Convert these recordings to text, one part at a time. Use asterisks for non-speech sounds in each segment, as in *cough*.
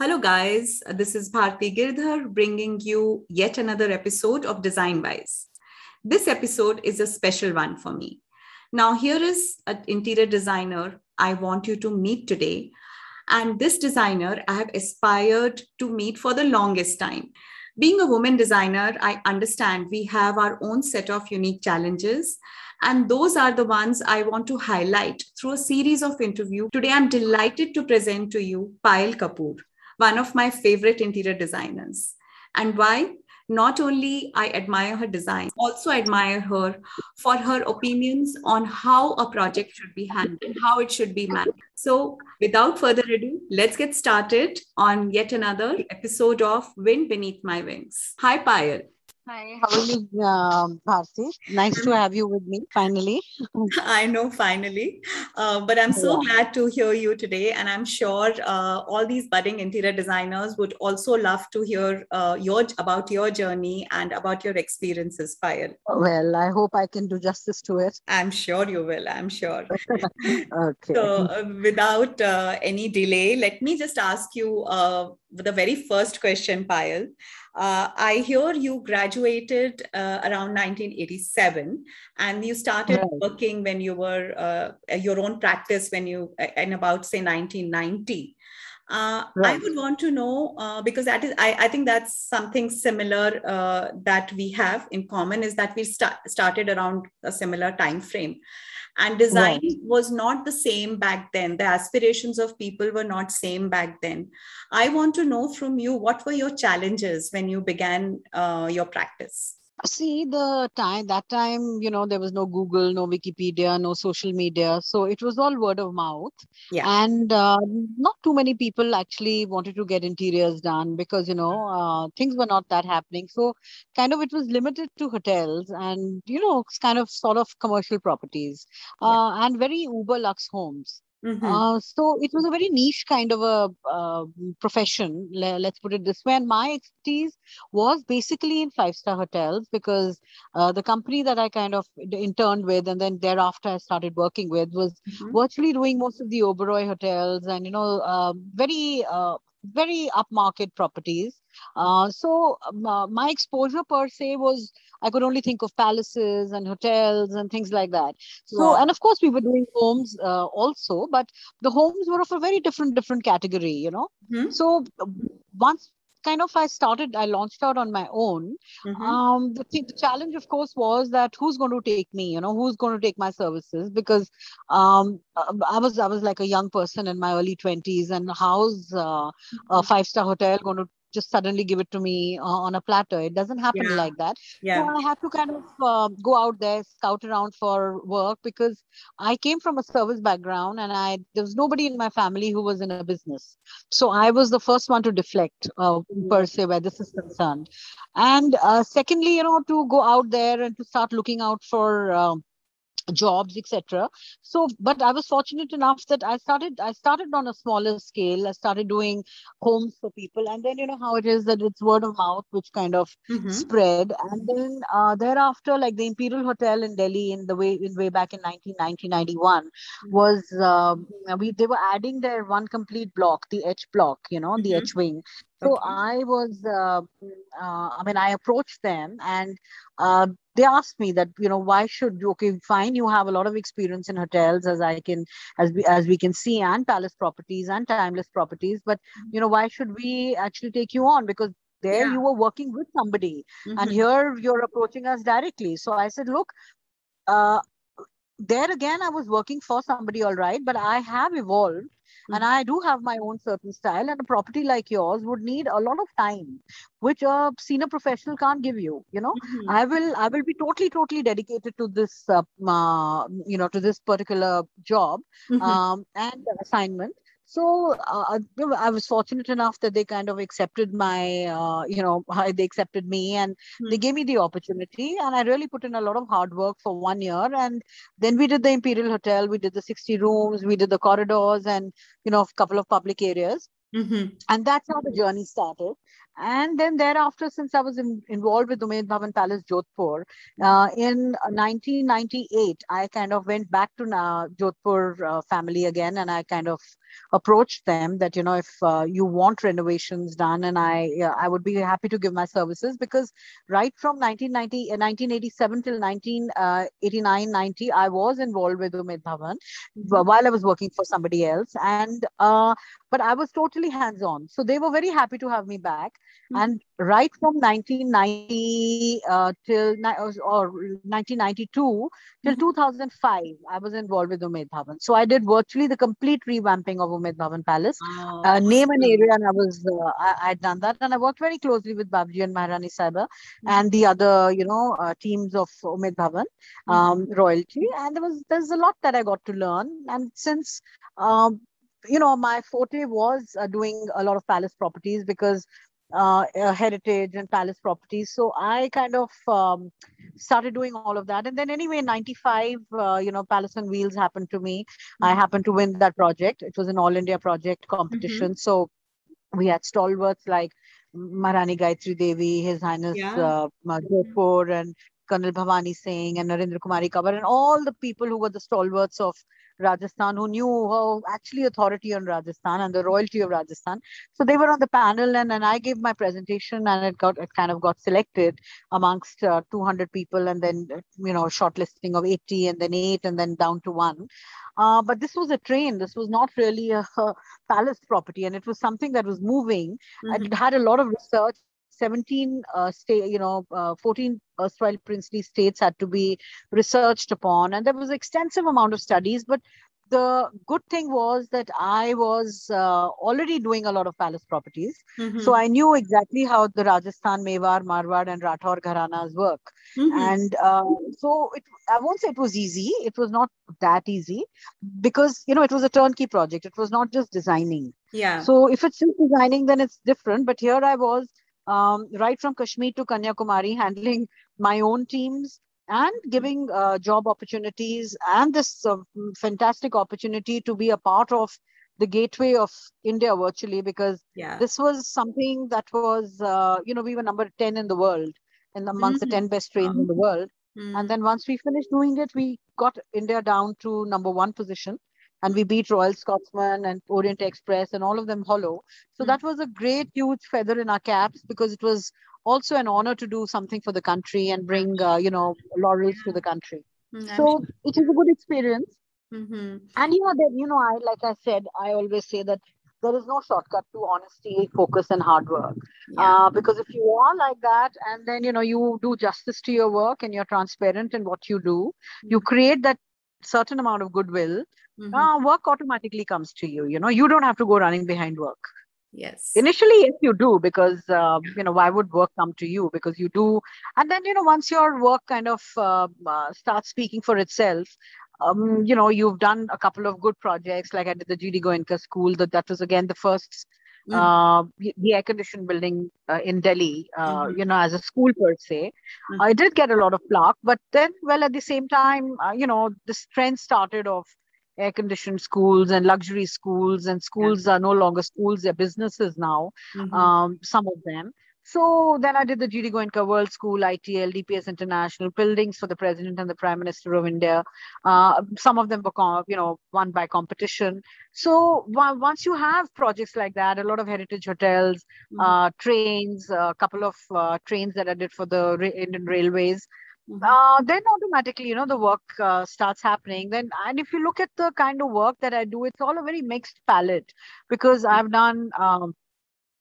Hello, guys. Uh, this is Bharti Girdhar bringing you yet another episode of Design Wise. This episode is a special one for me. Now, here is an interior designer I want you to meet today. And this designer I have aspired to meet for the longest time. Being a woman designer, I understand we have our own set of unique challenges. And those are the ones I want to highlight through a series of interviews. Today, I'm delighted to present to you Payal Kapoor one of my favorite interior designers. And why? Not only I admire her design, also admire her for her opinions on how a project should be handled how it should be managed. So, without further ado, let's get started on yet another episode of Wind Beneath My Wings. Hi, Payal. Hi, how are you, uh, Bharti? Nice to have you with me finally. *laughs* I know, finally. Uh, but I'm so yeah. glad to hear you today. And I'm sure uh, all these budding interior designers would also love to hear uh, your about your journey and about your experiences, Payal. Well, I hope I can do justice to it. I'm sure you will. I'm sure. *laughs* okay. So, uh, without uh, any delay, let me just ask you the very first question, Payal. Uh, I hear you graduated uh, around 1987 and you started right. working when you were uh, your own practice when you uh, in about say 1990. Uh, right. I would want to know uh, because that is I, I think that's something similar that we have in common is that we start, started around a similar time frame and design right. was not the same back then. The aspirations of people were not same back then. I want to know from you what were your challenges when you began uh, your practice see the time that time you know there was no google no wikipedia no social media so it was all word of mouth. Yeah. And uh, not too many people actually wanted to get interiors done because you know uh, things were not that happening. So kind of it was limited to hotels and you know kind of sort of commercial properties. Uh, yeah. and very uber lux homes Mm-hmm. Uh, so it was a very niche kind of a uh, profession, let's put it this way. And my expertise was basically in five star hotels because uh, the company that I kind of interned with and then thereafter I started working with was mm-hmm. virtually doing most of the Oberoi hotels and, you know, uh, very uh, very upmarket properties. Uh, so um, uh, my exposure per se was I could only think of palaces and hotels and things like that. So and of course we were doing homes uh, also, but the homes were of a very different different category, you know. Mm-hmm. So once kind of I started, I launched out on my own. Mm-hmm. Um, the, the challenge, of course, was that who's going to take me? You know, who's going to take my services? Because um, I was I was like a young person in my early twenties, and how's uh, mm-hmm. a five star hotel going to just suddenly give it to me uh, on a platter. It doesn't happen yeah. like that. Yeah. So I have to kind of uh, go out there, scout around for work because I came from a service background and I there was nobody in my family who was in a business. So I was the first one to deflect uh, per se where this is concerned. And uh, secondly, you know, to go out there and to start looking out for um, jobs etc so but i was fortunate enough that i started i started on a smaller scale i started doing homes for people and then you know how it is that it's word of mouth which kind of mm-hmm. spread and then uh, thereafter like the imperial hotel in delhi in the way in way back in 1991 mm-hmm. was um, we they were adding their one complete block the h block you know the mm-hmm. h wing so okay. i was uh, uh, i mean i approached them and uh, they asked me that you know why should okay fine you have a lot of experience in hotels as i can as we as we can see and palace properties and timeless properties but mm-hmm. you know why should we actually take you on because there yeah. you were working with somebody mm-hmm. and here you're approaching us directly so i said look uh, there again i was working for somebody all right but i have evolved mm-hmm. and i do have my own certain style and a property like yours would need a lot of time which a senior professional can't give you you know mm-hmm. i will i will be totally totally dedicated to this uh, uh, you know to this particular job mm-hmm. um, and assignment so uh, I was fortunate enough that they kind of accepted my, uh, you know, *laughs* they accepted me and mm-hmm. they gave me the opportunity. And I really put in a lot of hard work for one year. And then we did the Imperial Hotel, we did the 60 rooms, we did the corridors and, you know, a couple of public areas. Mm-hmm. And that's how the journey started. And then thereafter, since I was in, involved with Umaid Bhavan Palace Jodhpur, uh, in 1998, I kind of went back to uh, Jodhpur uh, family again, and I kind of approached them that you know if uh, you want renovations done, and I I would be happy to give my services because right from 1990 1987 uh, till 1989 90, I was involved with Umaid Bhavan mm-hmm. while I was working for somebody else, and uh, but I was totally hands on, so they were very happy to have me back Mm-hmm. And right from 1990 uh, till or 1992 till mm-hmm. 2005, I was involved with Umaid Bhavan. So I did virtually the complete revamping of Umaid Bhavan Palace, oh, uh, name an area, and I was uh, I had done that, and I worked very closely with Babuji and Maharani Saiba mm-hmm. and the other you know uh, teams of Umaid Bhavan mm-hmm. um, royalty, and there was there's a lot that I got to learn, and since um, you know my forte was uh, doing a lot of palace properties because uh, uh, heritage and palace properties. So I kind of um, started doing all of that. And then anyway, 95, uh, you know, Palace on Wheels happened to me. Mm-hmm. I happened to win that project. It was an all India project competition. Mm-hmm. So we had stalwarts like Maharani Gayatri Devi, His Highness yeah. uh, and Colonel Bhavani Singh and Narendra Kumari Kabar and all the people who were the stalwarts of Rajasthan who knew how actually authority on Rajasthan and the royalty of Rajasthan. So they were on the panel and, and I gave my presentation and it got it kind of got selected amongst uh, 200 people and then you know shortlisting of 80 and then eight and then down to one. Uh, but this was a train. This was not really a, a, palace property, and it was something that was moving. Mm-hmm. It had a lot of research 17 uh, state, you know, uh, 14 erstwhile princely states had to be researched upon, and there was extensive amount of studies. But the good thing was that I was uh, already doing a lot of palace properties, mm-hmm. so I knew exactly how the Rajasthan, Mewar, Marwar, and Rathor gharanas work. Mm-hmm. And uh, so it, I won't say it was easy. It was not that easy because you know it was a turnkey project. It was not just designing. Yeah. So if it's just designing, then it's different. But here I was um, right from Kashmir to Kanyakumari, handling my own teams and giving uh, job opportunities and this uh, fantastic opportunity to be a part of the gateway of India virtually because yeah. this was something that was, uh, you know, we were number 10 in the world and amongst mm-hmm. the 10 best trains in the world. Mm-hmm. And then once we finished doing it, we got India down to number one position and we beat Royal Scotsman and Orient Express and all of them hollow. So mm that was a great, huge feather in our caps because it was also an honor to do something for the country and bring, uh, you know, laurels to the country. mm So it is a good experience. Mm-hmm. And you know, that you know, I like I said, I always say that there is no shortcut to honesty, focus, and hard work. Yeah. Uh, because if you are like that, and then you know you do justice to your work and you're transparent in what you do, mm-hmm. you create that certain amount of goodwill mm-hmm. uh, work automatically comes to you you know you don't have to go running behind work yes initially yes you do because uh, you know why would work come to you because you do and then you know once your work kind of uh, uh, starts speaking for itself um, you know you've done a couple of good projects like i did the gd goenka school that that was again the first mm. uh, the air conditioned building uh, in Delhi, uh, mm-hmm. you know, as a school per se. Mm-hmm. I did get a lot of plaque, but then, well, at the same time, uh, you know, this trend started of air conditioned schools and luxury schools, and schools yeah. are no longer schools, they're businesses now, mm-hmm. um, some of them. So then I did the GD Goenka World School, ITL, DPS International, buildings for the President and the Prime Minister of India. Uh, some of them were, you know, won by competition. So once you have projects like that, a lot of heritage hotels, mm-hmm. uh, trains, a couple of uh, trains that I did for the Indian Railways, Mm-hmm. Uh, then automatically, you know, the work uh, starts happening. Then, and if you look at the kind of work that I do, it's all a very mixed palette because mm-hmm. I've done um,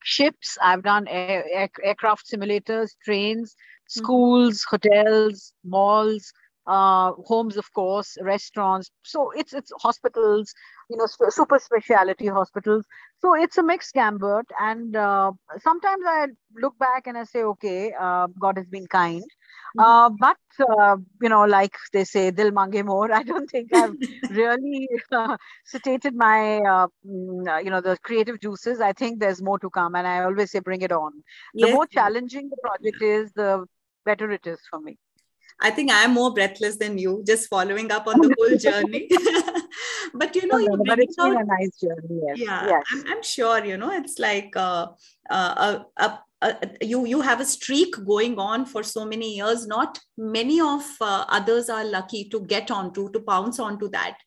ships, I've done air, air, aircraft simulators, trains, mm-hmm. schools, mm-hmm. hotels, malls, uh, homes, of course, restaurants. So it's it's hospitals, you know, super specialty hospitals. So it's a mixed gambit. And uh, sometimes I look back and I say, okay, uh, God has been kind. Uh, but uh, you know, like they say, "Dil mange more." *laughs* I don't think I've really uh, stated my, uh, mm, uh, you know, the creative juices. I think there's more to come, and I always say, "Bring it on." Yes. The more challenging the project is, the better it is for me. I think I'm more breathless than you, just following up on the whole journey. *laughs* but you know, you but it's been a nice journey. Yes. Yeah, yes. I'm, I'm sure. You know, it's like uh, uh, a, a uh, you you have a streak going on for so many years not many of uh, others are lucky to get onto to pounce onto that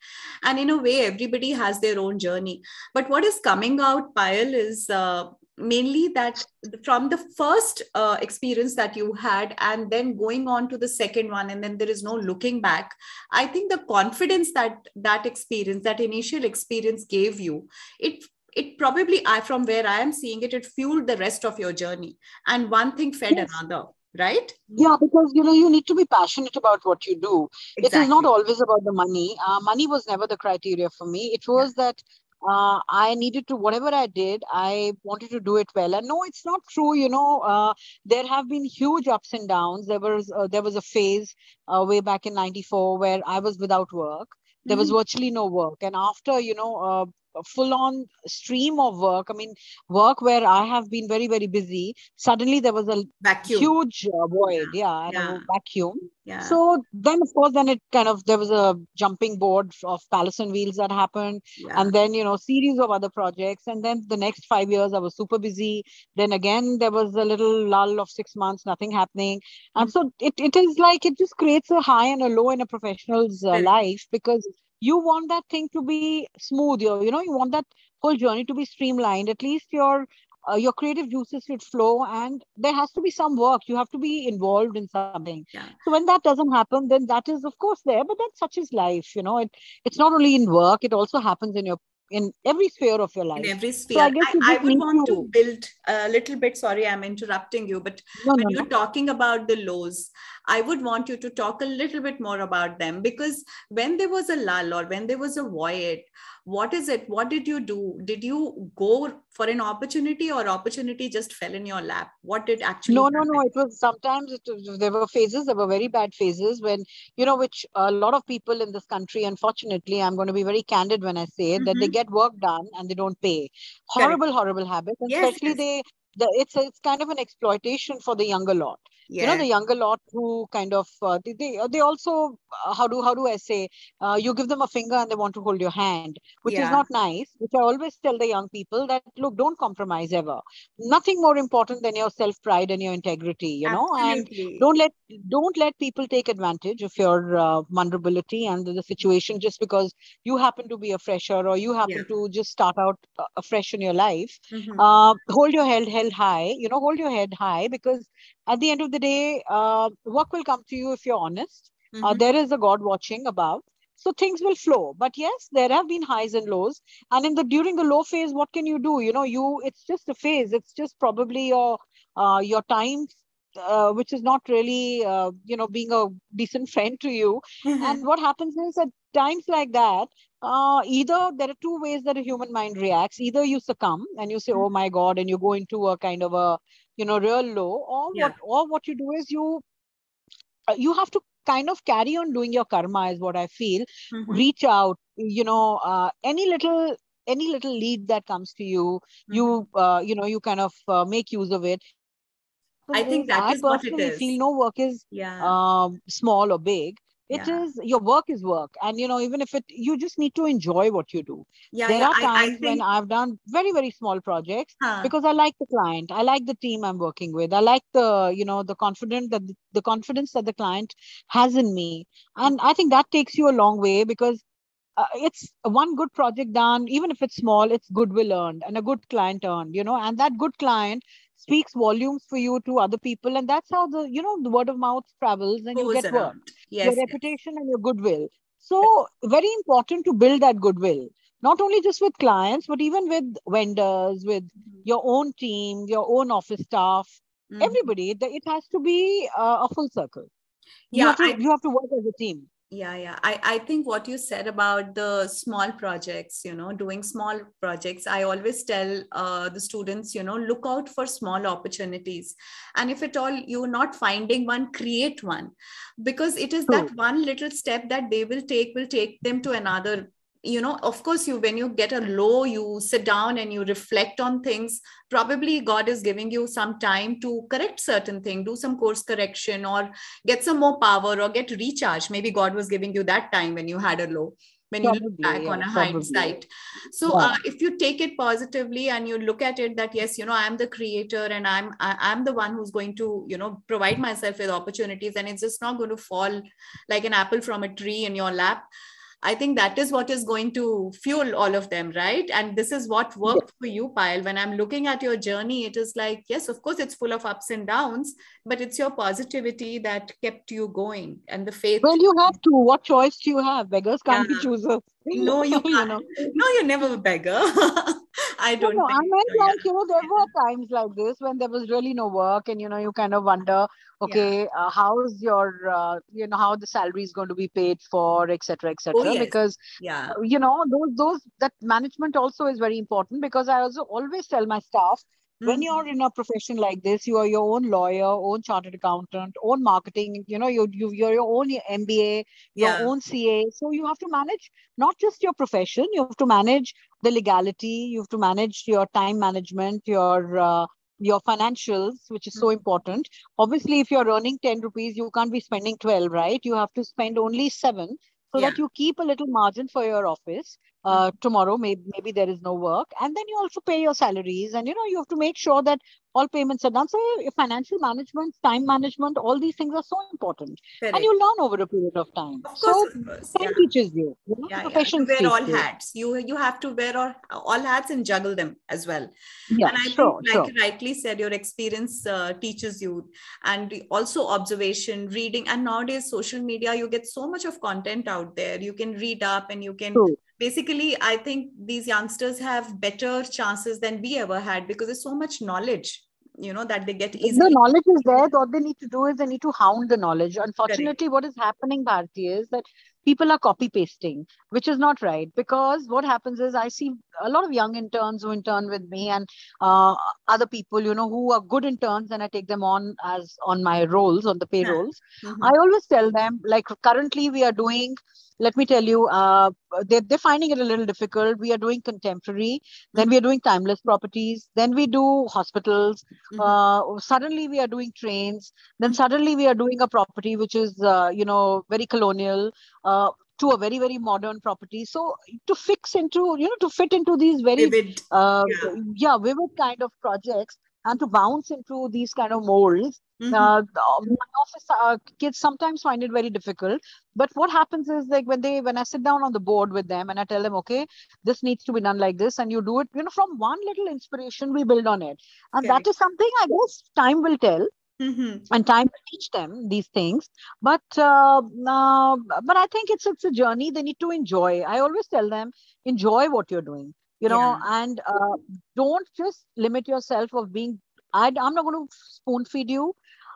and in a way everybody has their own journey but what is coming out payal is uh, mainly that from the first uh, experience that you had and then going on to the second one and then there is no looking back i think the confidence that that experience that initial experience gave you it it probably i from where i am seeing it it fueled the rest of your journey and one thing fed yes. another right yeah because you know you need to be passionate about what you do exactly. it is not always about the money uh, money was never the criteria for me it was yeah. that uh, I needed to whatever I did, I wanted to do it well. And no, it's not true. You know, uh, there have been huge ups and downs. There was uh, there was a phase uh, way back in '94 where I was without work. There mm-hmm. was virtually no work, and after you know uh, full on stream of work i mean work where i have been very very busy suddenly there was a vacuum. huge uh, void yeah, yeah, yeah. vacuum yeah. so then of course then it kind of there was a jumping board of palace and wheels that happened yeah. and then you know series of other projects and then the next five years i was super busy then again there was a little lull of six months nothing happening and mm-hmm. so it, it is like it just creates a high and a low in a professional's uh, life because you want that thing to be smooth you, you know you want that whole journey to be streamlined. At least your uh, your creative juices should flow and there has to be some work. You have to be involved in something. Yeah. so when that doesn't happen then that is of course there but that's such is life you know. It it's not only in work it also happens in your in every sphere of your life. In every sphere. So I, guess I, I would want to... to build a little bit. Sorry, I'm interrupting you, but no, when no, you're no. talking about the lows, I would want you to talk a little bit more about them because when there was a lull or when there was a void, what is it? What did you do? Did you go for an opportunity or opportunity just fell in your lap? What did actually? No, happen? no, no. It was sometimes it was, there were phases. There were very bad phases when you know, which a lot of people in this country, unfortunately, I'm going to be very candid when I say mm-hmm. that they mm-hmm. get work done and they don't pay. Horrible, Correct. horrible habit. Yes, especially yes. they the, it's it's kind of an exploitation for the younger lot you know the younger lot who kind of uh, they, they uh, they also uh, how do how do i say uh, you give them a finger and they want to hold your hand which yeah. is not nice which i always tell the young people that look don't compromise ever nothing more important than your self pride and your integrity you know Absolutely. and don't let don't let people take advantage of your uh, vulnerability and the, the, situation just because you happen to be a fresher or you happen yeah. to just start out uh, afresh in your life mm-hmm. hold your head held high you know hold your head high because at the end of the day, uh, work will come to you if you're honest. Uh, mm-hmm. Uh, there is a God watching above. So things will flow. But yes, there have been highs and lows. And in the during the low phase, what can you do? You know, you it's just a phase. It's just probably your uh, your time uh, which is not really uh, you know being a decent friend to you mm-hmm. and what happens is at times like that uh, either there are two ways that a human mind reacts either you succumb and you say mm-hmm. oh my god and you go into a kind of a you know real low or yeah. what or what you do is you uh, you have to kind of carry on doing your karma is what i feel mm-hmm. reach out you know uh, any little any little lead that comes to you mm-hmm. you uh, you know you kind of uh, make use of it i think that I is what it is feel no work is yeah. um, small or big it yeah. is your work is work. And you know even if it you just need to enjoy what you do. Yeah there yeah, are times I, I think... when i've done very very small projects huh. because i like the client. I like the team i'm working with. I like the you know the confidence that the, the confidence that the client has in me. And i think that takes you a long way because uh, it's one good project done. Even if it's small it's goodwill earned and a good client earned you know and that good client speaks volumes for you to other people and that's how the you know the word of mouth travels and you get work yes, your yes. reputation and your goodwill so very important to build that goodwill not only just with clients but even with vendors with mm-hmm. your own team your own office staff mm-hmm. everybody it has to be uh, a full circle yeah you have, to, I, you have to work as a team yeah yeah. I, I think what you said about the small projects you know doing small projects i always tell uh, the students you know look out for small opportunities. And if at all you're not finding one create one. Because it is that one little step that they will take will take them to another you know of course you when you get a low you sit down and you reflect on things probably god is giving you some time to correct certain thing do some course correction or get some more power or get recharged. Maybe god was giving you that time when you had a low when you look back yeah, on a hindsight. so yeah. uh, if you take it positively and you look at it that yes you know i'm the creator and i'm I, am i am the one who's going to you know provide myself with opportunities and it's just not going to fall like an apple from a tree in your lap I think that is what is going to fuel all of them, right? And this is what worked for you, Payal. When I'm looking at your journey, it is like, yes, of course, it's full of ups and downs, but it's your positivity that kept you going and the faith. Well, you have to. What choice do you have? Beggars can't yeah. be choosers. No, you, *laughs* you know. No, you're never a beggar. *laughs* I don't. No, no, I meant so, like yeah. you know there were times like this when there was really no work, and you know you kind of wonder, okay, yeah. uh, how's your uh, you know how the salary is going to be paid for, etc., etc. Oh, yes. Because yeah, uh, you know those those that management also is very important because I also always tell my staff when mm-hmm. you're in a profession like this you are your own lawyer own chartered accountant own marketing you know you, you you're your own mba your yeah. own ca so you have to manage not just your profession you have to manage the legality you have to manage your time management your uh, your financials which is mm-hmm. so important obviously if you're earning 10 rupees you can't be spending 12 right you have to spend only 7 so yeah. that you keep a little margin for your office uh, mm-hmm. tomorrow maybe maybe there is no work and then you also pay your salaries and you know you have to make sure that all payments are done so financial management time management all these things are so important Correct. and you learn over a period of time of so course, yeah. teaches you, you know, yeah, yeah. wear all you. hats you you have to wear all, all hats and juggle them as well yeah, and i sure, think like sure. rightly said your experience uh, teaches you and also observation reading and nowadays social media you get so much of content out there you can read up and you can True basically i think these youngsters have better chances than we ever had because there's so much knowledge you know that they get easily. the knowledge is there what they need to do is they need to hound the knowledge unfortunately Correct. what is happening bharti is that people are copy pasting which is not right because what happens is i see a lot of young interns who intern with me and uh, other people you know who are good interns and i take them on as on my roles on the payrolls yeah. mm-hmm. i always tell them like currently we are doing let me tell you, uh, they're, they're finding it a little difficult. We are doing contemporary, then mm-hmm. we are doing timeless properties, then we do hospitals. Mm-hmm. Uh, suddenly we are doing trains. Then suddenly we are doing a property which is, uh, you know, very colonial. Uh, to a very very modern property so to fix into you know to fit into these very vivid. Uh, yeah. yeah vivid kind of projects and to bounce into these kind of molds Mm-hmm. Uh, my office uh, kids sometimes find it very difficult. But what happens is like when they when I sit down on the board with them and I tell them, okay, this needs to be done like this, and you do it, you know, from one little inspiration we build on it, and okay. that is something I guess time will tell. Mm-hmm. and time to teach them these things but uh, uh, but i think it's it's a journey they need to enjoy i always tell them enjoy what you're doing you know yeah. and uh, don't just limit yourself of being I, i'm not going to spoon feed you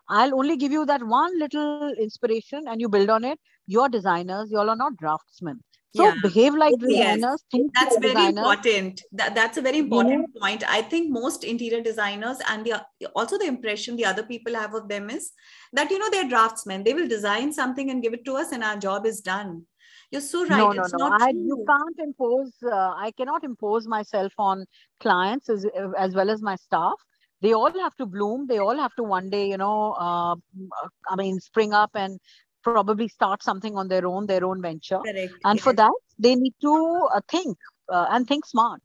I'll only give you that one little inspiration and you build on it. You're designers, you all are not draftsmen. So yeah. behave like designers. Yes. That's like very designers. important. That, that's a very important yeah. point. I think most interior designers and the also the impression the other people have of them is that you know they're draftsmen. They will design something and give it to us, and our job is done. You're so right. No, no, it's no. I, you can't impose. Uh, I cannot impose myself on clients as as well as my staff they all have to bloom they all have to one day you know uh, i mean spring up and probably start something on their own their own venture Correct. and yes. for that they need to uh, think uh, and think smart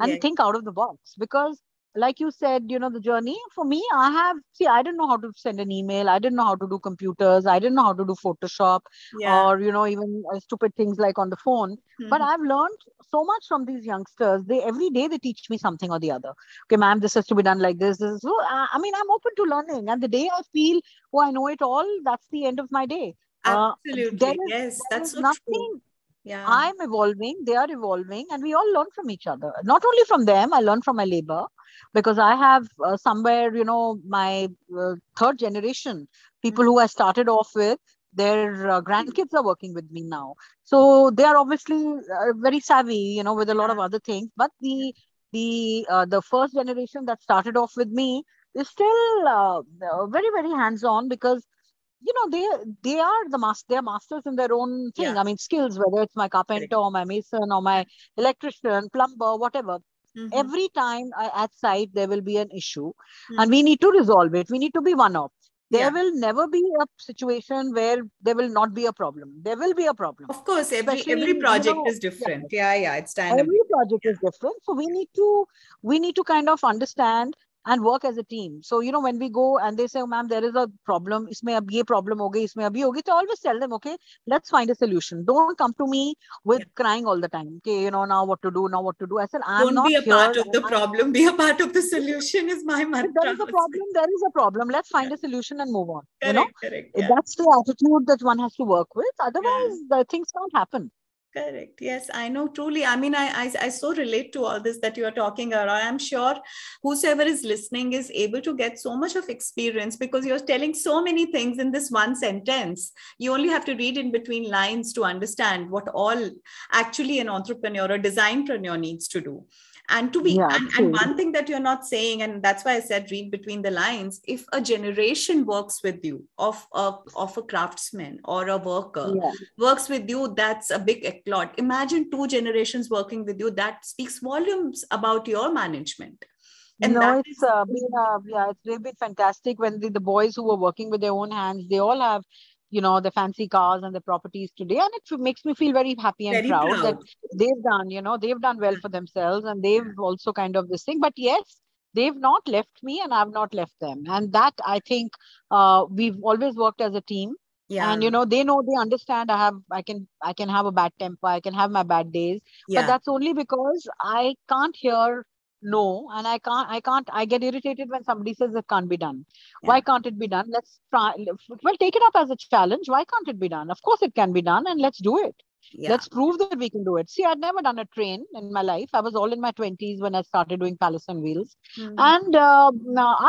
and yes. think out of the box because like you said, you know, the journey for me, I have, see, I didn't know how to send an email. I didn't know how to do computers. I didn't know how to do Photoshop yeah. or, you know, even uh, stupid things like on the phone. Mm-hmm. But I've learned so much from these youngsters. They every day they teach me something or the other. Okay, ma'am, this has to be done like this. this so, uh, I mean, I'm open to learning. And the day I feel, oh, I know it all, that's the end of my day. Uh, Absolutely. Uh, yes, that's so nothing. True yeah i'm evolving they are evolving and we all learn from each other not only from them i learn from my labor because i have uh, somewhere you know my uh, third generation people mm-hmm. who i started off with their uh, grandkids are working with me now. So they are obviously uh, very savvy you know with a lot of other things. But the the uh, the first generation that started off with me is still uh, very very hands on because you know they they are the master they're masters in their own thing. Yeah. i mean skills whether it's my carpenter or my mason or my electrician plumber whatever mm-hmm. every time I, at site there will be an issue mm-hmm. and we need to resolve it we need to be one up there yeah. will never be a situation where there will not be a problem there will be a problem of course every Especially, every project you know, is different yeah. yeah yeah it's dynamic every project is different so we need to we need to kind of understand and work as a team. So, you know, when we go and they say, oh, ma'am, there is a problem, isme ab ye problem ho gayi, isme abhi hogi, to always tell them, okay, let's find a solution. Don't come to me with yeah. crying all the time. Okay, you know, now what to do, now what to do. I said, I'm Don't not be a here. part of the problem, be a part of the solution is my mantra. There is a problem, *laughs* there is a problem. Let's find yeah. a solution and move on. Correct, you know, correct, yeah. that's the attitude that one has to work with. Otherwise, the things can't happen. Correct. Yes, I know truly. I mean, I, I, I so relate to all this that you are talking about. I'm sure whosoever is listening is able to get so much of experience because you're telling so many things in this one sentence. You only have to read in between lines to understand what all actually an entrepreneur or designpreneur needs to do and to be yeah, and, and, one thing that you're not saying and that's why i said read between the lines if a generation works with you of a of a craftsman or a worker yeah. works with you that's a big eclat. Imagine two generations working with you that speaks volumes about your management. And no, it's is- uh, been uh, yeah, it's really been fantastic when the, the boys who were working with their own hands, they all have you know the fancy cars and the properties today and it makes me feel very happy and very proud, proud, that they've done you know they've done well for themselves and they've also kind of this thing. But yes they've not left me and i've not left them. And that i think uh, we've always worked as a team. Yeah. and you know they know they understand i have i can i can have a bad temper i can have my bad days. Yeah. but that's only because i can't hear no and i can't i can't i get irritated when somebody says it can't be done. Yeah. why can't it be done? Let's try well take it up as a challenge. Why can't it be done? Of course it can be done and let's do it. Yeah. let's prove that we can do it. See i'd never done a train in my life. I was all in my 20s when i started doing palace on wheels. Mm-hmm. and uh,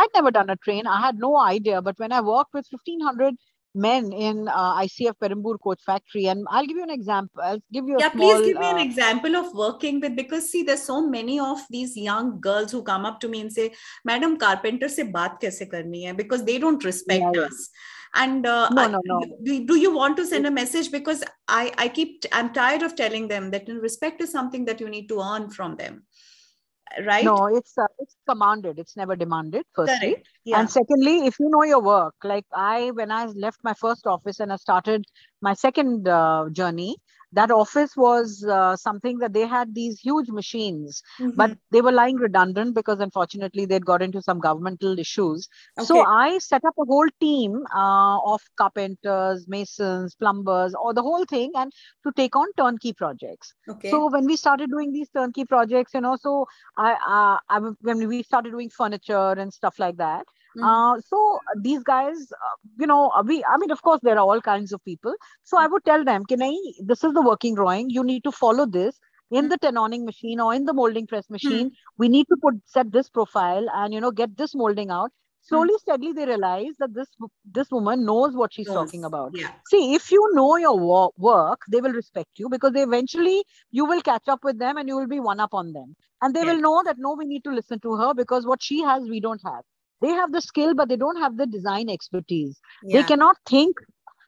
i'd never done a train. I had no idea. But when i worked with 1500 men in uh, ICF Perambur coach factory. And I'll give you an example. I'll give you a yeah. Small, please give me uh, an example of working with because see, there's so many of these young girls who come up to me and say, "Madam, carpenter se baat kaise karni hai?" Because they don't respect yeah, us. And uh, no, no, no. Do, do you want to send a message? Because I, I keep, I'm tired of telling them that respect is something that you need to earn from them right? No it's uh, it's commanded. It's never demanded firstly. Yeah. and secondly if you know your work like i when i left my first office and i started my second uh, journey that office was uh, something that they had these huge machines mm-hmm. but they were lying redundant because unfortunately they'd got into some governmental issues okay. so i set up a whole team uh, of carpenters masons plumbers or the whole thing and to take on turnkey projects okay. so when we started doing these turnkey projects you know so i, uh, I when we started doing furniture and stuff like that Mm-hmm. Uh, so these guys, uh, you know, uh, we, I mean, of course, there are all kinds of people. So I would tell them, can I, this is the working drawing. You need to follow this in the tenoning machine or in the molding press machine. Mm-hmm. We need to put, set this profile and, you know, get this molding out. Slowly, steadily, they realize that this this woman knows what she's yes. talking about. Yeah. See, if you know your wo- work, they will respect you because they eventually you will catch up with them and you will be one up on them, and they yeah. will know that no, we need to listen to her because what she has, we don't have they have the skill but they don't have the design expertise yeah. they cannot think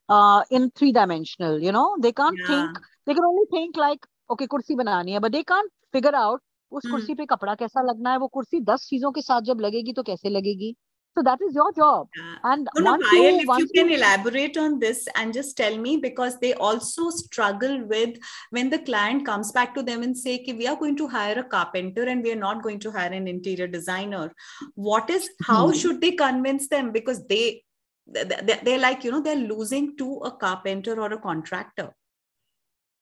uh, in three dimensional you know they can't yeah. think they can only think like okay kursi banani hai but they can't figure out उस कुर्सी पे कपड़ा कैसा लगना है वो कुर्सी दस चीज़ों के साथ जब लगेगी तो कैसे लगेगी so that is your job. Yeah. And no, no, Payal, if you can elaborate on this and just tell me because they also struggle with when the client comes back to them and say, we are going to hire a carpenter and we are not going to hire an interior designer. What is how hmm. should they convince them? Because they they're like, you know, they're losing to a carpenter or a contractor.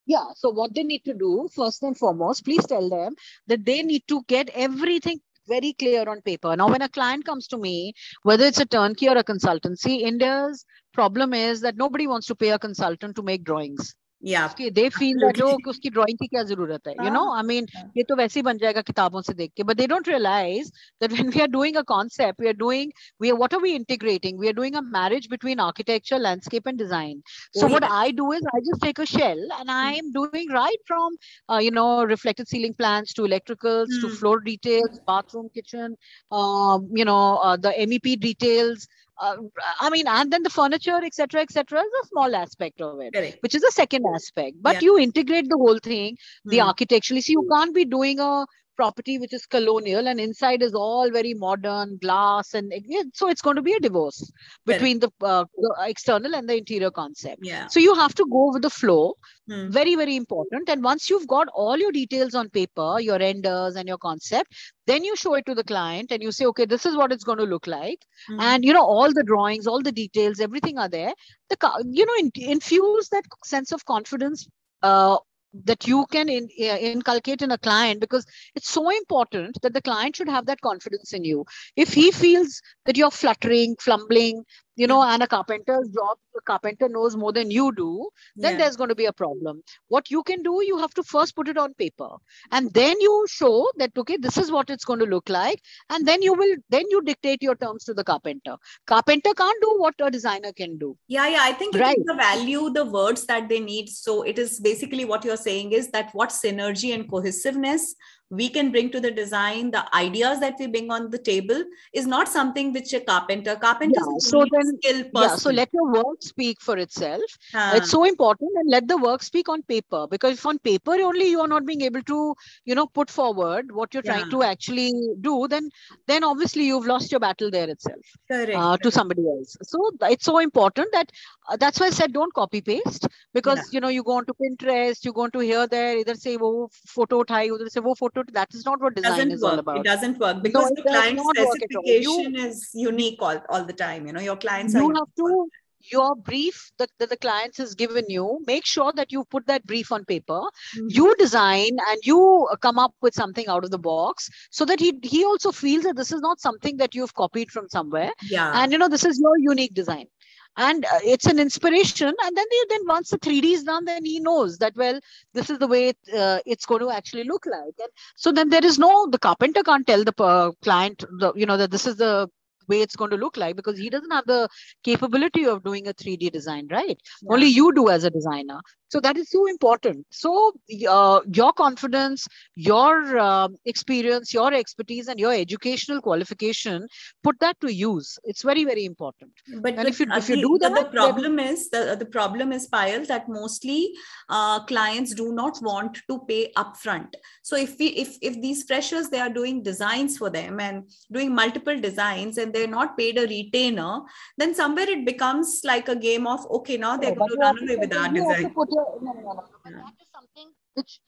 Yeah. So what they need to do, first and foremost, please tell them that they need to get everything very clear on paper. Now, when a client comes to me, whether it's a turnkey or a consultancy, India's problem is that nobody wants to pay a consultant to make drawings. yeah they feel that oh उसकी drawing की क्या जरूरत है you know I mean ये तो वैसे ही बन जाएगा किताबों से देख के but they don't realize that when we are doing a concept we are doing we are what are we integrating we are doing a marriage between architecture landscape and design so oh, what yeah. I do is I just take a shell and I am doing right from uh, you know reflected ceiling plans to electricals mm. to floor details bathroom kitchen um, you know uh, the MEP details uh, I mean, and then the furniture, etc., etc., is a small aspect of it, Correct. which is a second aspect. But yeah. you integrate the whole thing, the mm. architecturally. See, you can't be doing a property which is colonial and inside is all very modern glass and so it's going to be a divorce between the, uh, the, external and the interior concept. Yeah. So you have to go with the flow. Hmm. very very important. And once you've got all your details on paper your renders and your concept then you show it to the client and you say okay this is what it's going to look like. Hmm. and you know all the drawings all the details everything are there. The you know in, infuse that sense of confidence uh, that you can in, uh, inculcate in a client because it's so important that the client should have that confidence in you. If he feels that you're fluttering fumbling you know and a carpenter's job the carpenter knows more than you do then Yeah. there's going to be a problem. What you can do you have to first put it on paper. And then you show that okay this is what it's going to look like and then you will then you dictate your terms to the carpenter. Carpenter can't do what a designer can do. Yeah yeah i think Right. the value the words that they need. So it is basically what you're saying is that what synergy and cohesiveness we can bring to the design the ideas that we bring on the table is not something which a carpenter carpenter Yeah, is so then- yeah person. so let your work speak for itself. Huh. it's so important and let the work speak on paper because if on paper only you are not being able to you know put forward what you're trying to actually do then then obviously you've lost your battle there itself correct uh, to somebody else. So it's so important that uh, that's why i said don't copy paste because Yeah. you know you go on to pinterest you go on to here there either say wo photo uthai udhar se wo photo that is not what design doesn't is all about. It doesn't work because it the client not work at all. You- specification is unique all, all the time you know your clients you are have to your brief that, that the clients has given you make sure that you put that brief on paper. Mhm. you design and you uh, come up with something out of the box so that he he also feels that this is not something that you've copied from somewhere. Yeah. And you know this is your unique design and uh, it's an inspiration. And then they, then once the 3d is done then he knows that well this is the way it, uh, it's going to actually look like. And so then there is no the carpenter can't tell the uh, client the, you know that this is the way it's going to look like because he doesn't have the capability of doing a 3d design right? Yeah. only you do as a designer so that is so important. So uh, your confidence your um, experience your expertise and your educational qualification put that to use. It's very very important. But the, if you- uh, if you do that, the then- problem is the, the problem is Payal that mostly uh, clients do not want to pay upfront. So if we if if these freshers they are doing designs for them and doing multiple designs and they're not paid a retainer then somewhere it becomes like a game of okay now they're No, going to run away with but our you have to design no, no, no, no, that is something which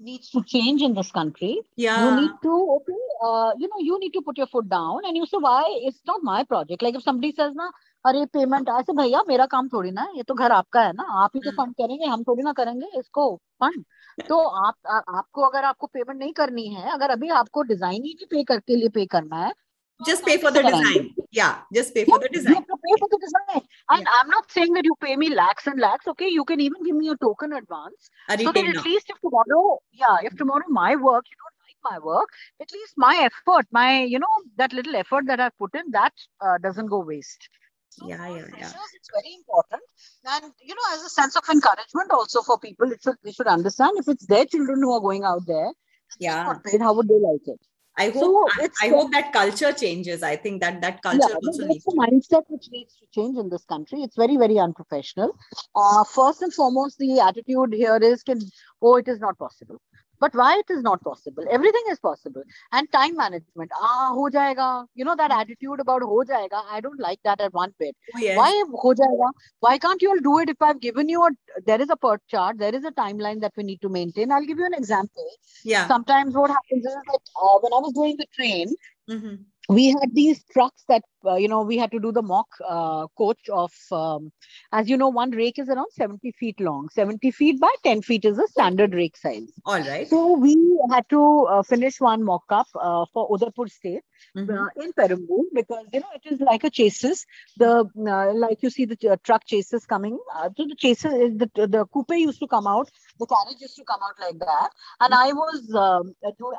needs to change in this country Yeah. you need to okay uh, you know you need to put your foot down and you say why it's not my project like if somebody says na अरे payment ऐसे भैया मेरा काम थोड़ी ना है ये तो घर आपका है ना आप ही तो हम्म। फंड करेंगे हम थोड़ी ना करेंगे इसको फंड तो आप आ, आपको अगर आपको पेमेंट नहीं करनी है अगर अभी आपको डिज़ाइन ही नहीं पे करके लिए पे करना है तो just pay for the design yeah just pay for the Yeah, You have to pay for the design. And I'm not saying that you pay me lakhs and lakhs. Okay, you can even give me a token advance. a So that at least if tomorrow, yeah, if tomorrow my work, you don't like my work, at least my effort, my, you know, that little effort that I've put in, that uh, doesn't go waste. So Yeah, yeah, yeah. It's very important. And, you know, as a sense of encouragement also for people, it should, they should understand if it's their children who are going out there, Yeah. paid, how would they like it? I hope So I, I hope that culture changes i think that that culture yeah, also needs a mindset which needs to change in this country. It's very, very unprofessional. Uh, first and foremost, the attitude here is, can, oh, it is not possible. But why it is not possible? Everything is possible. And time management. Ah, ho jayega. You know, that attitude about ho jayega, I don't like that at one bit. oh, yes. Why ho jayega? Why can't you all do it if I've given you a, there is a PERT chart, there is a timeline that we need to maintain. I'll give you an example. yeah Sometimes what happens is that uh, when I was doing the train, Mhm. we had these trucks that uh, you know we had to do the mock uh, coach of um, as you know one rake is around 70 feet long 70 feet by 10 feet is a standard rake size all right so we had to uh, finish one mock up uh, for udaipur state Mhm. uh, in Perambur because you know it is like a chassis. The uh, like you see the truck chassis coming. Uh, so the chassis the the coupe used to come out. The carriage used to come out like that. And I was um,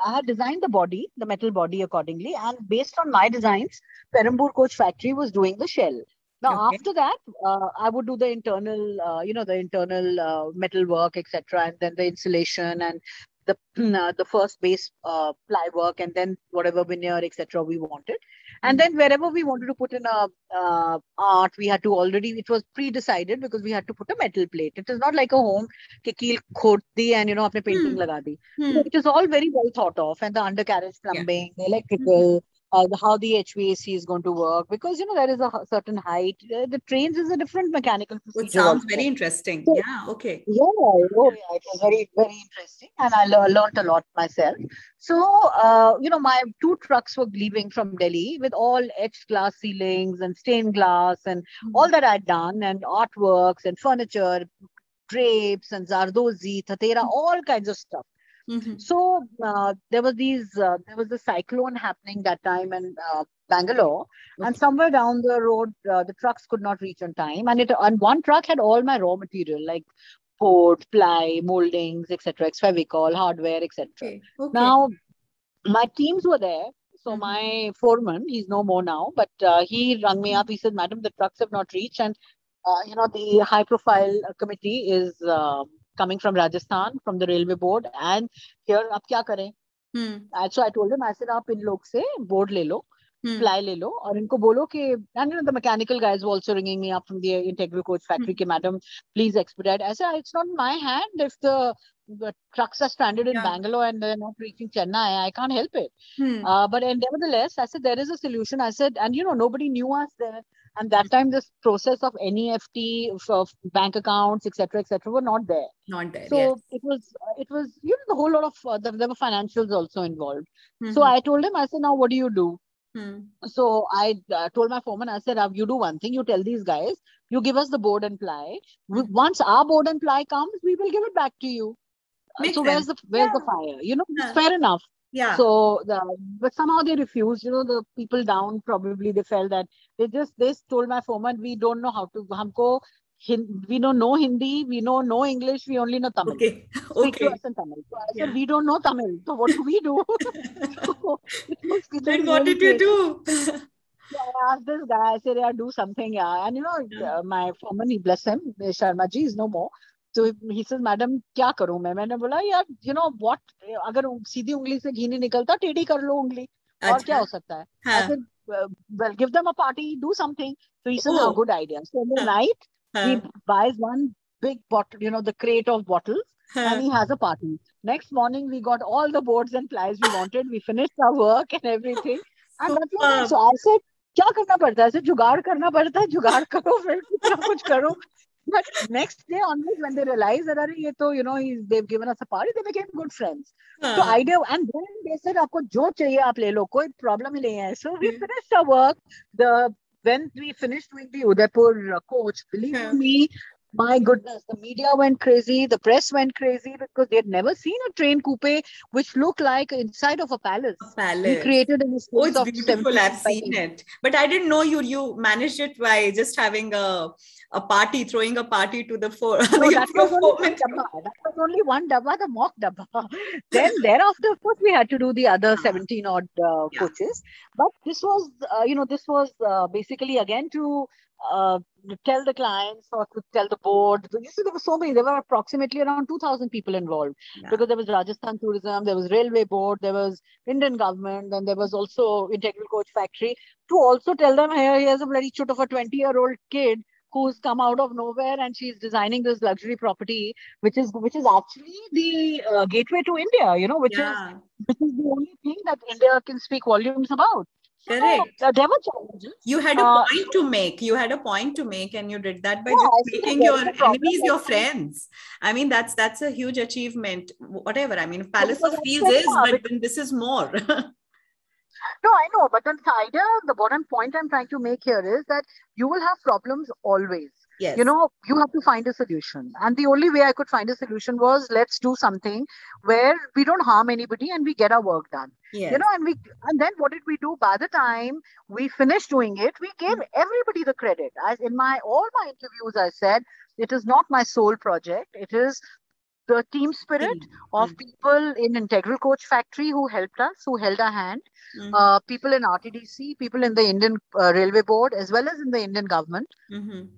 I had designed the body, the metal body accordingly. And based on my designs, Perambur Coach Factory was doing the shell. Now Okay. after that, uh, I would do the internal, uh, you know, the internal uh, metal work, etc., and then the insulation and the *clears throat* uh, the first base uh, ply work and then whatever veneer etc we wanted and then wherever we wanted to put in a uh, art we had to already it was pre-decided because we had to put a metal plate it is not like a home ke keel khod and you know apne painting Hmm. laga di Hmm. so it is all very well thought of and the undercarriage plumbing the electrical uh, the, how the HVAC is going to work because you know there is a certain height. Uh, the trains is a different mechanical It sounds very interesting. So- Yeah. Okay. Yeah, yeah, it was very, very interesting, and I lear- learned a lot myself. So, uh, you know, my two trucks were leaving from Delhi with all etched glass ceilings and stained glass and all that I'd done, and artworks and furniture, drapes and Zardozi, Tatera, all kinds of stuff. Mhm. So uh, there was these, uh, there was a cyclone happening that time in uh, Bangalore, and somewhere down the road, uh, the trucks could not reach on time, and it and one truck had all my raw material like board, ply, moldings, etc., Fevicol, hardware, etc. Okay. Okay. Now, my teams were there. So Mhm. my foreman, he's no more now, but uh, he rang me up. He said, "Madam, the trucks have not reached, and uh, you know the high-profile committee is uh, coming from Rajasthan, from the railway board, and here आप क्या करें? Hmm. So I told him, I said आप इन लोग से board ले लो, hmm. fly ले लो, और इनको बोलो कि and you know the mechanical guys were also ringing me up from the Integral coach hmm. factory hmm. कि madam please expedite. I said it's not my hand if the the trucks are stranded in yeah. Bangalore and they're not reaching Chennai. I can't help it. Hmm. Uh, but and nevertheless, I said there is a solution. I said, and you know, nobody knew us there. And that time, this process of NEFT, of, bank accounts, etc., etc., were not there. Not there. So yes. it was, it was, you know, the whole lot of uh, there, there were financials also involved. So Mhm. I told him, I said, now what do you do? Hmm. So I uh, told my foreman, I said, "Uh, you do one thing, you tell these guys, you give us the board and ply. We, Mhm. once our board and ply comes, we will give it back to you. Uh, Makes so where's the where's the fire? You know, Yeah. fair enough yeah so the, but somehow they refused you know the people down probably they felt that they just they told my foreman we don't know how to humko we know no Hindi, we know no English, we only know Tamil. Okay. *laughs* okay. Tamil. So I said, yeah. we don't know Tamil. So what do we do? *laughs* so, then what did you do? So I asked this guy, I said, yeah, do something. Yeah. And you know, yeah. my foreman, he bless him, Sharma ji is no more. He, he says, madam, क्या करूँ मैं? मैंने बोला यार, you know what? अगर सीधी उंगली से घी नहीं निकलता, टेढ़ी कर लो उंगली. अच्छा, और क्या अच्छा. हो सकता है? हाँ. uh, well, give them a party, do something. So he says, oh, Oh. good idea. So in the Huh. night, he हाँ. buys one big bottle, you know, the crate of bottles, हाँ. and he has a party. Next morning, we got all the boards and plies we wanted. We finished our work and everything. And that was So I said, क्या करना पड़ता है ऐसे जुगाड़ करना पड़ता है जुगाड़ करो फिर कितना कुछ करो but next day onwards when they realized that Are, ye to, you know he's, they've given us a party they became good friends Huh. so हाँ. idea and then they said आपको जो चाहिए आप ले लो कोई problem ही नहीं है so we Hmm. finished our work the when we finished doing the Udaipur uh, coach believe Yeah. me my goodness the media went crazy the press went crazy because they had never seen a train coupe which looked like inside of a palace A palace. recreated in the Oh, it's of beautiful. I've seen it. But I didn't know you you managed it by just having a a party, throwing a party to the four. *laughs* No, that was only one foreman. dabba. That was only one dabba, the mock dabba. *laughs* then thereafter, of course, we had to do the other Ah. 17 odd uh, Yeah. coaches. But this was, uh, you know, this was uh, basically again to uh, tell the clients or to tell the board. You see, there were so many. There were approximately around 2,000 people involved Yeah. because there was Rajasthan Tourism, there was Railway Board, there was Indian government, then there was also Integral Coach Factory to also tell them, here, here's a bloody chut of a 20 year old kid who's come out of nowhere and she's designing this luxury property, which is which is actually the uh, gateway to India, you know, which is which is the only thing that India can speak volumes about. Correct. there were challenges. You had a Uh, point to make. You had a point to make, and you did that by Yeah, just making your is a problem enemies your friends. I mean, that's that's a huge achievement. Whatever. I mean, Palace of Wheels is, but then this is more. *laughs* No, I know, but on the idea, the bottom point I'm trying to make here is that you will have problems always. Yes. You know, you have to find a solution. And the only way I could find a solution was let's do something where we don't harm anybody and we get our work done. Yes. You know, and we and then what did we do? By the time we finished doing it, we gave everybody the credit. As in my all my interviews, I said it is not my sole project. It is the team spirit of Mm. people in Integral Coach Factory who helped us, who held our hand Mhm. uh, people in RTDC, people in the Indian uh, Railway Board, as well as in the Indian government. Mhm.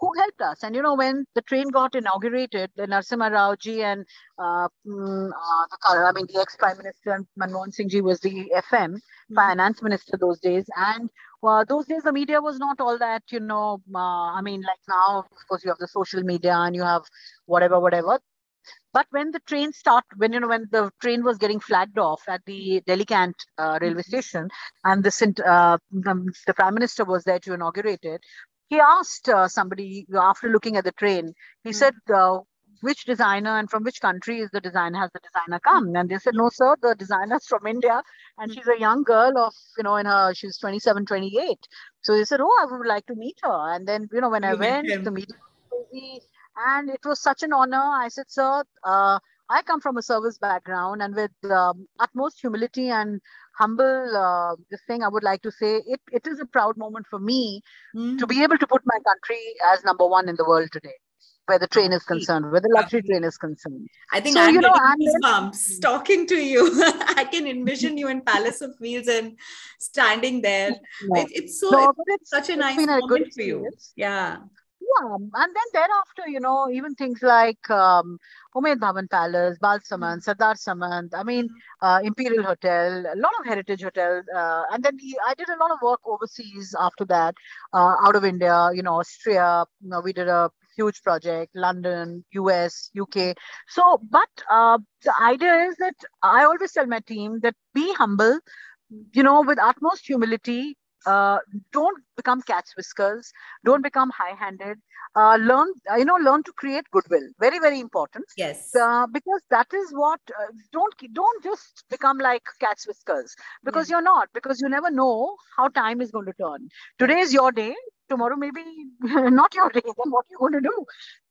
Who helped us. And you know, when the train got inaugurated, the Narasimha Rao ji and uh, mm, uh, the, I mean, the ex-prime minister Manmohan Singh ji was the FM mm-hmm. finance minister those days, and uh, those days the media was not all that. You know, uh, I mean, like now, of course, you have the social media and you have whatever, whatever. But when the train start, when you know when the train was getting flagged off at the Delhi Cantt uh, railway mm-hmm. station, and the, uh, the prime minister was there to inaugurate it, he asked uh, somebody after looking at the train. He mm-hmm. said, uh, "Which designer and from which country is the designer? Has the designer come?" And they said, "No, sir. The designer's from India, and she's a young girl of you know in her she's 27, 28." So they said, "Oh, I would like to meet her." And then you know when I went, the meeting was crazy and it was such an honor. I said, sir, uh, I come from a service background, and with um, utmost humility and humble uh, this thing, I would like to say it, it is a proud moment for me mm. to be able to put my country as number one in the world today where the train is concerned, where the luxury train is concerned. I think so, I'm you know, getting goosebumps talking to you. *laughs* I can envision you in *laughs* Palace of Wheels and standing there. Yeah. It, it's so no, it's, such a nice moment for you. Yeah yeah, and then thereafter, you know, even things like um, Umaid Bhavan Palace, Bal Samand, Sardar Samand, I mean, uh, Imperial Hotel, a lot of heritage hotels. Uh, and then he, I did a lot of work overseas after that, uh, out of India, you know, Austria. You know, we did a huge project, London, US, UK. So, but uh, the idea is that I always tell my team that be humble, you know, with utmost humility, uh, don't become cat's whiskers. Don't become high-handed. Uh, learn uh, you know learn to create goodwill. Very very important. Yes. Uh, because that is what uh, don't don't just become like cat's whiskers. Because yeah. you're not because you never know how time is going to turn. Today is your day tomorrow maybe *laughs* not your day then what are you going to do?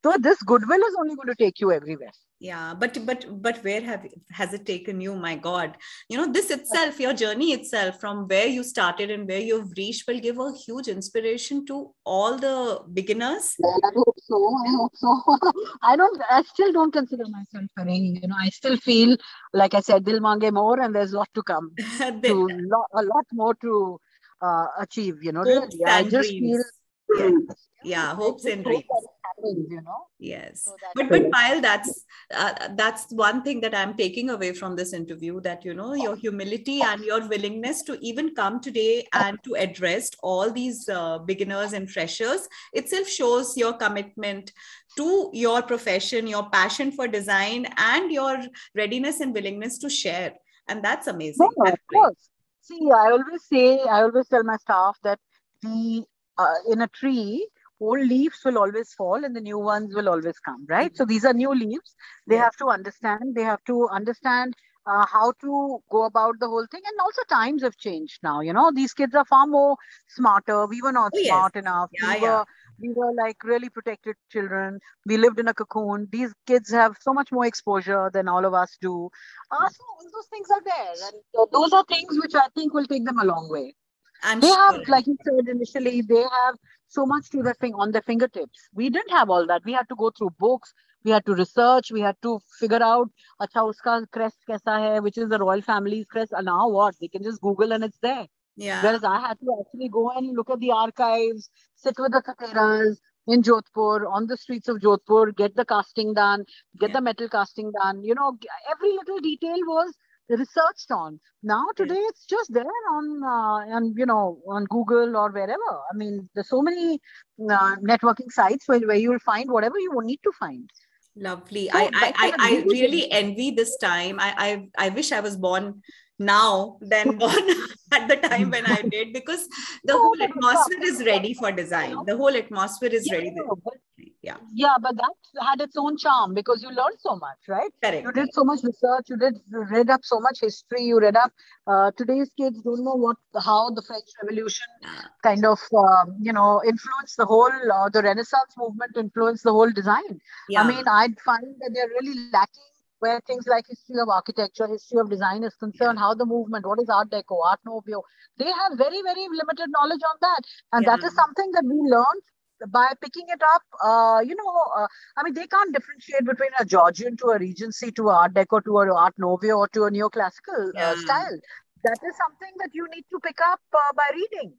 So this goodwill is only going to take you everywhere. Yeah but but but where have has it taken you? My god. You know this itself your journey itself from where you started and where you've reached will give a huge inspiration to all the beginners. I hope so i hope so. *laughs* I don't i still don't consider myself any you know. I still feel like i said dil mange more and there's a lot to come. *laughs* To, a lot more to uh, achieve you know hopes really. i just dreams. feel yeah, yeah hopes and dreams. you know? Yes. So but but Payal, that's uh, that's one thing that i'm taking away from this interview that you know your humility and your willingness to even come today and to address all these uh, beginners and freshers itself shows your commitment to your profession your passion for design and your readiness and willingness to share. And that's amazing. Yeah, of course see i always say i always tell my staff that the uh, in a tree old leaves will always fall and the new ones will always come, right? Mm-hmm. So these are new leaves. They yeah. have to understand. They have to understand uh, how to go about the whole thing. And also times have changed now. You know, these kids are far more smarter. We were not oh, smart yes. enough. Yeah, we yeah. We were like really protected children. We lived in a cocoon. These kids have so much more exposure than all of us do. Uh, so those things are there, and those are things which I think will take them a long way. I'm they sure. have, like you said initially, they have so much to their thing on their fingertips. We didn't have all that. We had to go through books. We had to research. We had to figure out, acha uska crest kaisa hai, which is the royal family's crest. And now what? They can just Google and it's there. Yeah. Whereas I had to actually go and look at the archives, sit with the Kateras in Jodhpur, on the streets of Jodhpur, get the casting done, get yeah. the metal casting done. You know, every little detail was researched on. Now today it's just there on uh, on you know on Google or wherever. I mean, there's so many uh, networking sites where, where you'll find whatever you need to find. Lovely. So I I, I, I really envy this time. I, I I wish I was born now than *laughs* born *laughs* at the time when I did because the whole atmosphere is ready for design. The whole atmosphere is yeah, ready. Yeah. Yeah, but that had its own charm because you learned so much, right? Correct. You did so much research. You did read up so much history. You read up. Uh, today's kids don't know what how the French Revolution kind of uh, you know influenced the whole uh, the Renaissance movement influenced the whole design. Yeah. I mean, I'd find that they're really lacking where things like history of architecture, history of design is concerned, how the movement, what is Art Deco, Art Nouveau, they have very, very limited knowledge on that. And yeah. that is something that we learned by picking it up. Uh, you know, uh, I mean, they can't differentiate between a Georgian to a Regency to Art Deco to a Art Nouveau or to a neoclassical yeah. uh, style. That is something that you need to pick up uh, by reading.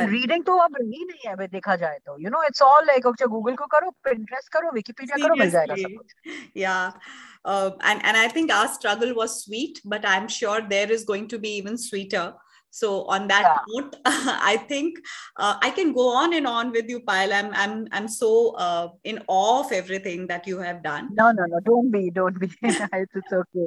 And reading, तो अब रही नहीं है देखा जाए तो you know it's all like अच्छा Google को करो पिंटरेस्ट करो विकिपीडिया करो मिल जाएगा सब uh, and and I think our struggle was sweet, but I'm sure there is going to be even sweeter. So on that note, *laughs* I think uh, I can go on and on with you, Payal. I'm I'm I'm so uh, in awe of everything that you have done. No, no, no. Don't be, don't be. *laughs* it's okay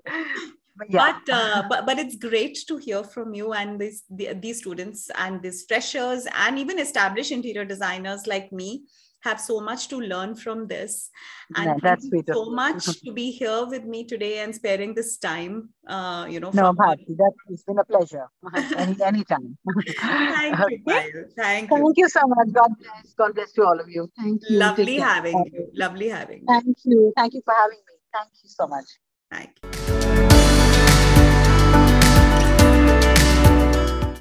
but yeah. but, uh, but but it's great to hear from you and these the, these students and these freshers and even established interior designers like me have so much to learn from this. And yeah, that's so *laughs* much to be here with me today and sparing this time uh, you know no Bharti, that it's been a pleasure. *laughs* Any anytime. *laughs* Thank okay. you thank you. Thank you so much. God bless. God bless to all of you. Thank you. Lovely having you. Lovely having thank you. Thank you for having me. Thank you so much. Thank you